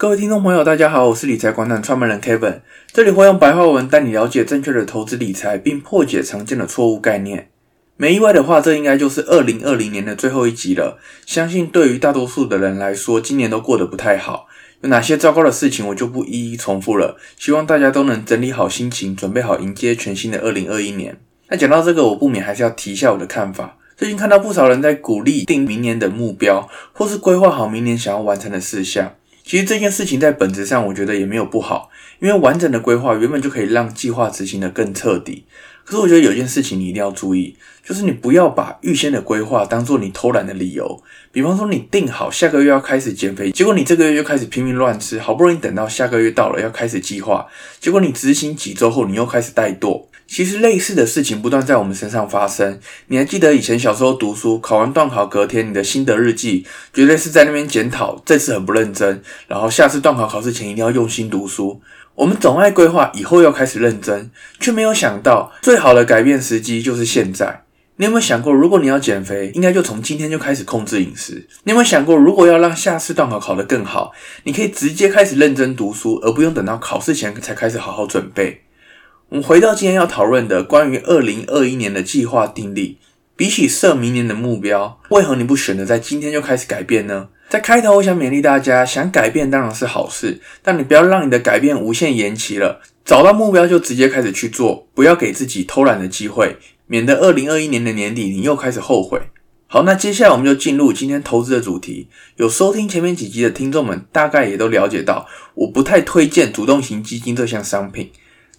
各位听众朋友，大家好，我是理财广场创办人 Kevin，这里会用白话文带你了解正确的投资理财，并破解常见的错误概念。没意外的话，这应该就是二零二零年的最后一集了。相信对于大多数的人来说，今年都过得不太好。有哪些糟糕的事情，我就不一一重复了。希望大家都能整理好心情，准备好迎接全新的二零二一年。那讲到这个，我不免还是要提一下我的看法。最近看到不少人在鼓励定明年的目标，或是规划好明年想要完成的事项。其实这件事情在本质上，我觉得也没有不好，因为完整的规划原本就可以让计划执行得更彻底。可是我觉得有件事情你一定要注意，就是你不要把预先的规划当做你偷懒的理由。比方说，你定好下个月要开始减肥，结果你这个月就开始拼命乱吃，好不容易等到下个月到了要开始计划，结果你执行几周后，你又开始怠惰。其实类似的事情不断在我们身上发生。你还记得以前小时候读书，考完段考隔天，你的心得日记绝对是在那边检讨，这次很不认真，然后下次段考考试前一定要用心读书。我们总爱规划以后要开始认真，却没有想到最好的改变时机就是现在。你有没有想过，如果你要减肥，应该就从今天就开始控制饮食？你有没有想过，如果要让下次段考考得更好，你可以直接开始认真读书，而不用等到考试前才开始好好准备？我们回到今天要讨论的关于二零二一年的计划定力，比起设明年的目标，为何你不选择在今天就开始改变呢？在开头，我想勉励大家，想改变当然是好事，但你不要让你的改变无限延期了。找到目标就直接开始去做，不要给自己偷懒的机会，免得二零二一年的年底你又开始后悔。好，那接下来我们就进入今天投资的主题。有收听前面几集的听众们，大概也都了解到，我不太推荐主动型基金这项商品。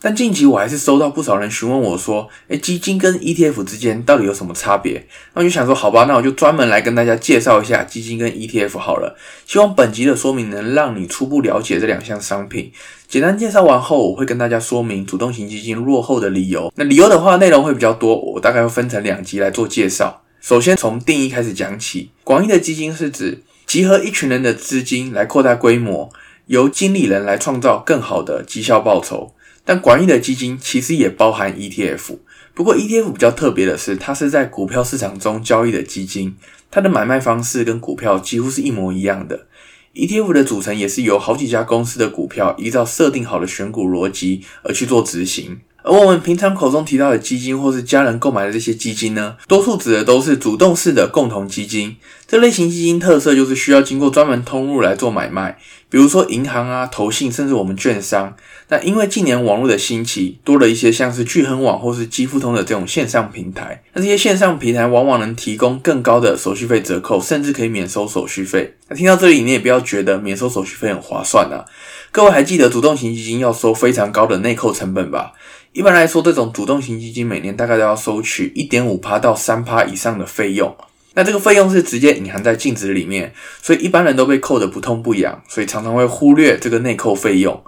但近期我还是收到不少人询问我说：“诶，基金跟 ETF 之间到底有什么差别？”那我就想说：“好吧，那我就专门来跟大家介绍一下基金跟 ETF 好了。希望本集的说明能让你初步了解这两项商品。简单介绍完后，我会跟大家说明主动型基金落后的理由。那理由的话，内容会比较多，我大概会分成两集来做介绍。首先从定义开始讲起，广义的基金是指集合一群人的资金来扩大规模，由经理人来创造更好的绩效报酬。但广义的基金其实也包含 ETF，不过 ETF 比较特别的是，它是在股票市场中交易的基金，它的买卖方式跟股票几乎是一模一样的。ETF 的组成也是由好几家公司的股票依照设定好的选股逻辑而去做执行。而我们平常口中提到的基金，或是家人购买的这些基金呢，多数指的都是主动式的共同基金。这类型基金特色就是需要经过专门通路来做买卖，比如说银行啊、投信，甚至我们券商。那因为近年网络的兴起，多了一些像是巨亨网或是基富通的这种线上平台。那这些线上平台往往能提供更高的手续费折扣，甚至可以免收手续费。那听到这里，你也不要觉得免收手续费很划算啊。各位还记得主动型基金要收非常高的内扣成本吧？一般来说，这种主动型基金每年大概都要收取一点五趴到三趴以上的费用。那这个费用是直接隐含在净值里面，所以一般人都被扣得不痛不痒，所以常常会忽略这个内扣费用。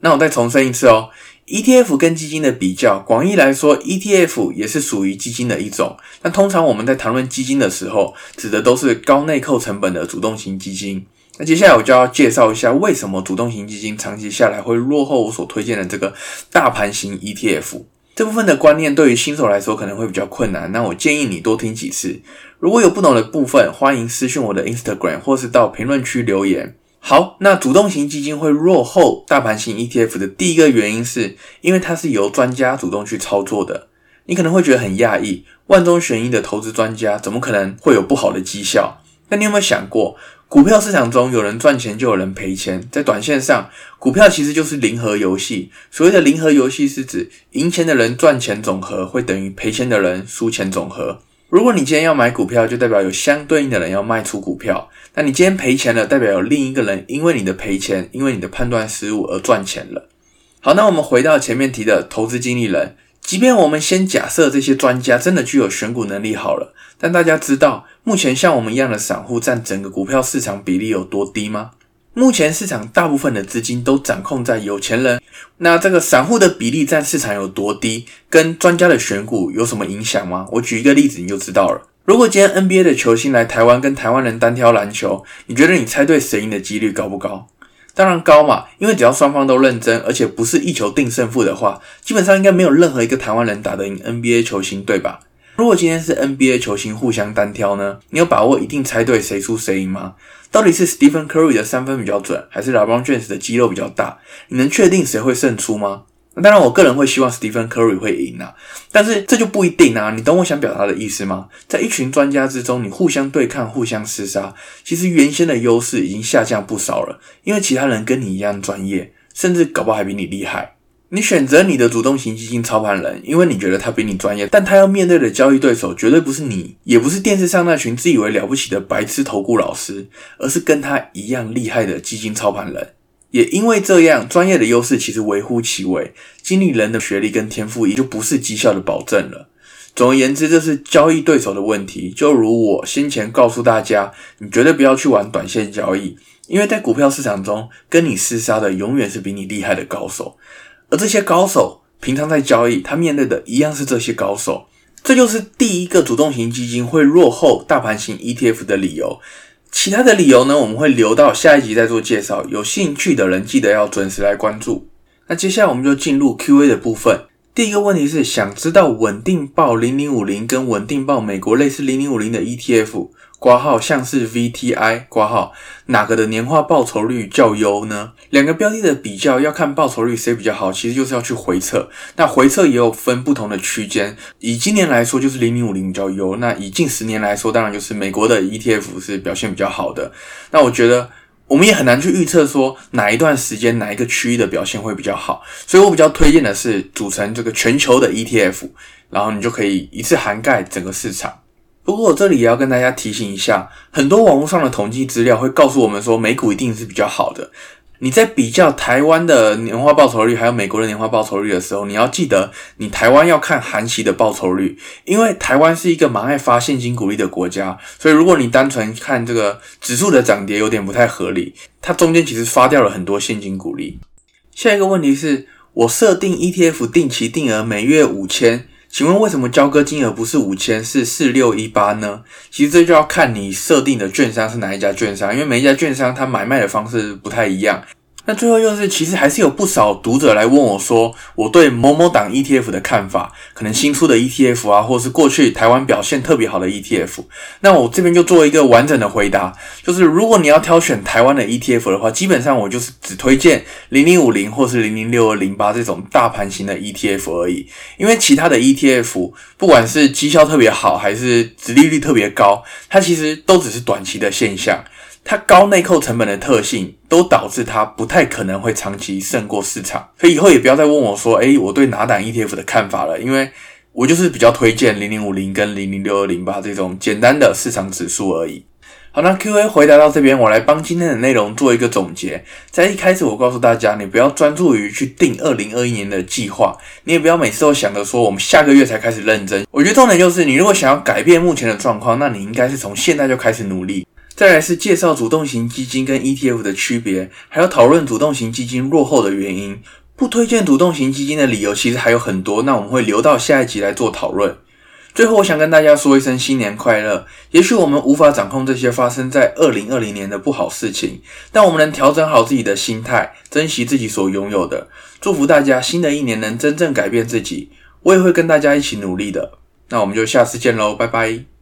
那我再重申一次哦，ETF 跟基金的比较，广义来说，ETF 也是属于基金的一种。但通常我们在谈论基金的时候，指的都是高内扣成本的主动型基金。那接下来我就要介绍一下，为什么主动型基金长期下来会落后我所推荐的这个大盘型 ETF。这部分的观念对于新手来说可能会比较困难，那我建议你多听几次。如果有不懂的部分，欢迎私讯我的 Instagram 或是到评论区留言。好，那主动型基金会落后大盘型 ETF 的第一个原因是，因为它是由专家主动去操作的。你可能会觉得很讶异，万中选一的投资专家怎么可能会有不好的绩效？那你有没有想过？股票市场中有人赚钱就有人赔钱，在短线上，股票其实就是零和游戏。所谓的零和游戏是指赢钱的人赚钱总和会等于赔钱的人输钱总和。如果你今天要买股票，就代表有相对应的人要卖出股票。那你今天赔钱了，代表有另一个人因为你的赔钱，因为你的判断失误而赚钱了。好，那我们回到前面提的投资经理人。即便我们先假设这些专家真的具有选股能力好了，但大家知道目前像我们一样的散户占整个股票市场比例有多低吗？目前市场大部分的资金都掌控在有钱人，那这个散户的比例占市场有多低，跟专家的选股有什么影响吗？我举一个例子你就知道了。如果今天 NBA 的球星来台湾跟台湾人单挑篮球，你觉得你猜对谁赢的几率高不高？当然高嘛，因为只要双方都认真，而且不是一球定胜负的话，基本上应该没有任何一个台湾人打得赢 NBA 球星，对吧？如果今天是 NBA 球星互相单挑呢，你有把握一定猜对谁输谁赢吗？到底是 Stephen Curry 的三分比较准，还是 LeBron James 的肌肉比较大？你能确定谁会胜出吗？那当然，我个人会希望 Stephen Curry 会赢啊，但是这就不一定啊。你懂我想表达的意思吗？在一群专家之中，你互相对抗、互相厮杀，其实原先的优势已经下降不少了，因为其他人跟你一样专业，甚至搞不好还比你厉害。你选择你的主动型基金操盘人，因为你觉得他比你专业，但他要面对的交易对手绝对不是你，也不是电视上那群自以为了不起的白痴投顾老师，而是跟他一样厉害的基金操盘人。也因为这样，专业的优势其实微乎其微，经理人的学历跟天赋也就不是绩效的保证了。总而言之，这是交易对手的问题。就如我先前告诉大家，你绝对不要去玩短线交易，因为在股票市场中，跟你厮杀的永远是比你厉害的高手。而这些高手平常在交易，他面对的一样是这些高手。这就是第一个主动型基金会落后大盘型 ETF 的理由。其他的理由呢，我们会留到下一集再做介绍。有兴趣的人记得要准时来关注。那接下来我们就进入 Q&A 的部分。第一个问题是想知道稳定报零零五零跟稳定报美国类似零零五零的 ETF。括号像是 VTI 括号哪个的年化报酬率较优呢？两个标的的比较要看报酬率谁比较好，其实就是要去回测。那回测也有分不同的区间，以今年来说就是零零五零比较优。那以近十年来说，当然就是美国的 ETF 是表现比较好的。那我觉得我们也很难去预测说哪一段时间哪一个区域的表现会比较好，所以我比较推荐的是组成这个全球的 ETF，然后你就可以一次涵盖整个市场。不过我这里也要跟大家提醒一下，很多网络上的统计资料会告诉我们说美股一定是比较好的。你在比较台湾的年化报酬率还有美国的年化报酬率的时候，你要记得你台湾要看含息的报酬率，因为台湾是一个蛮爱发现金股利的国家，所以如果你单纯看这个指数的涨跌有点不太合理，它中间其实发掉了很多现金股利。下一个问题是我设定 ETF 定期定额每月五千。请问为什么交割金额不是五千，是四六一八呢？其实这就要看你设定的券商是哪一家券商，因为每一家券商它买卖的方式不太一样。那最后又是，其实还是有不少读者来问我说，我对某某档 ETF 的看法，可能新出的 ETF 啊，或是过去台湾表现特别好的 ETF。那我这边就做一个完整的回答，就是如果你要挑选台湾的 ETF 的话，基本上我就是只推荐零零五零或是零零六二零八这种大盘型的 ETF 而已，因为其他的 ETF 不管是绩效特别好，还是殖利率特别高，它其实都只是短期的现象。它高内扣成本的特性，都导致它不太可能会长期胜过市场。所以以后也不要再问我说，诶，我对哪档 ETF 的看法了，因为我就是比较推荐零零五零跟零零六二零八这种简单的市场指数而已。好，那 Q&A 回答到这边，我来帮今天的内容做一个总结。在一开始，我告诉大家，你不要专注于去定二零二一年的计划，你也不要每次都想着说我们下个月才开始认真。我觉得重点就是，你如果想要改变目前的状况，那你应该是从现在就开始努力。再来是介绍主动型基金跟 ETF 的区别，还有讨论主动型基金落后的原因。不推荐主动型基金的理由其实还有很多，那我们会留到下一集来做讨论。最后，我想跟大家说一声新年快乐。也许我们无法掌控这些发生在2020年的不好事情，但我们能调整好自己的心态，珍惜自己所拥有的。祝福大家新的一年能真正改变自己。我也会跟大家一起努力的。那我们就下次见喽，拜拜。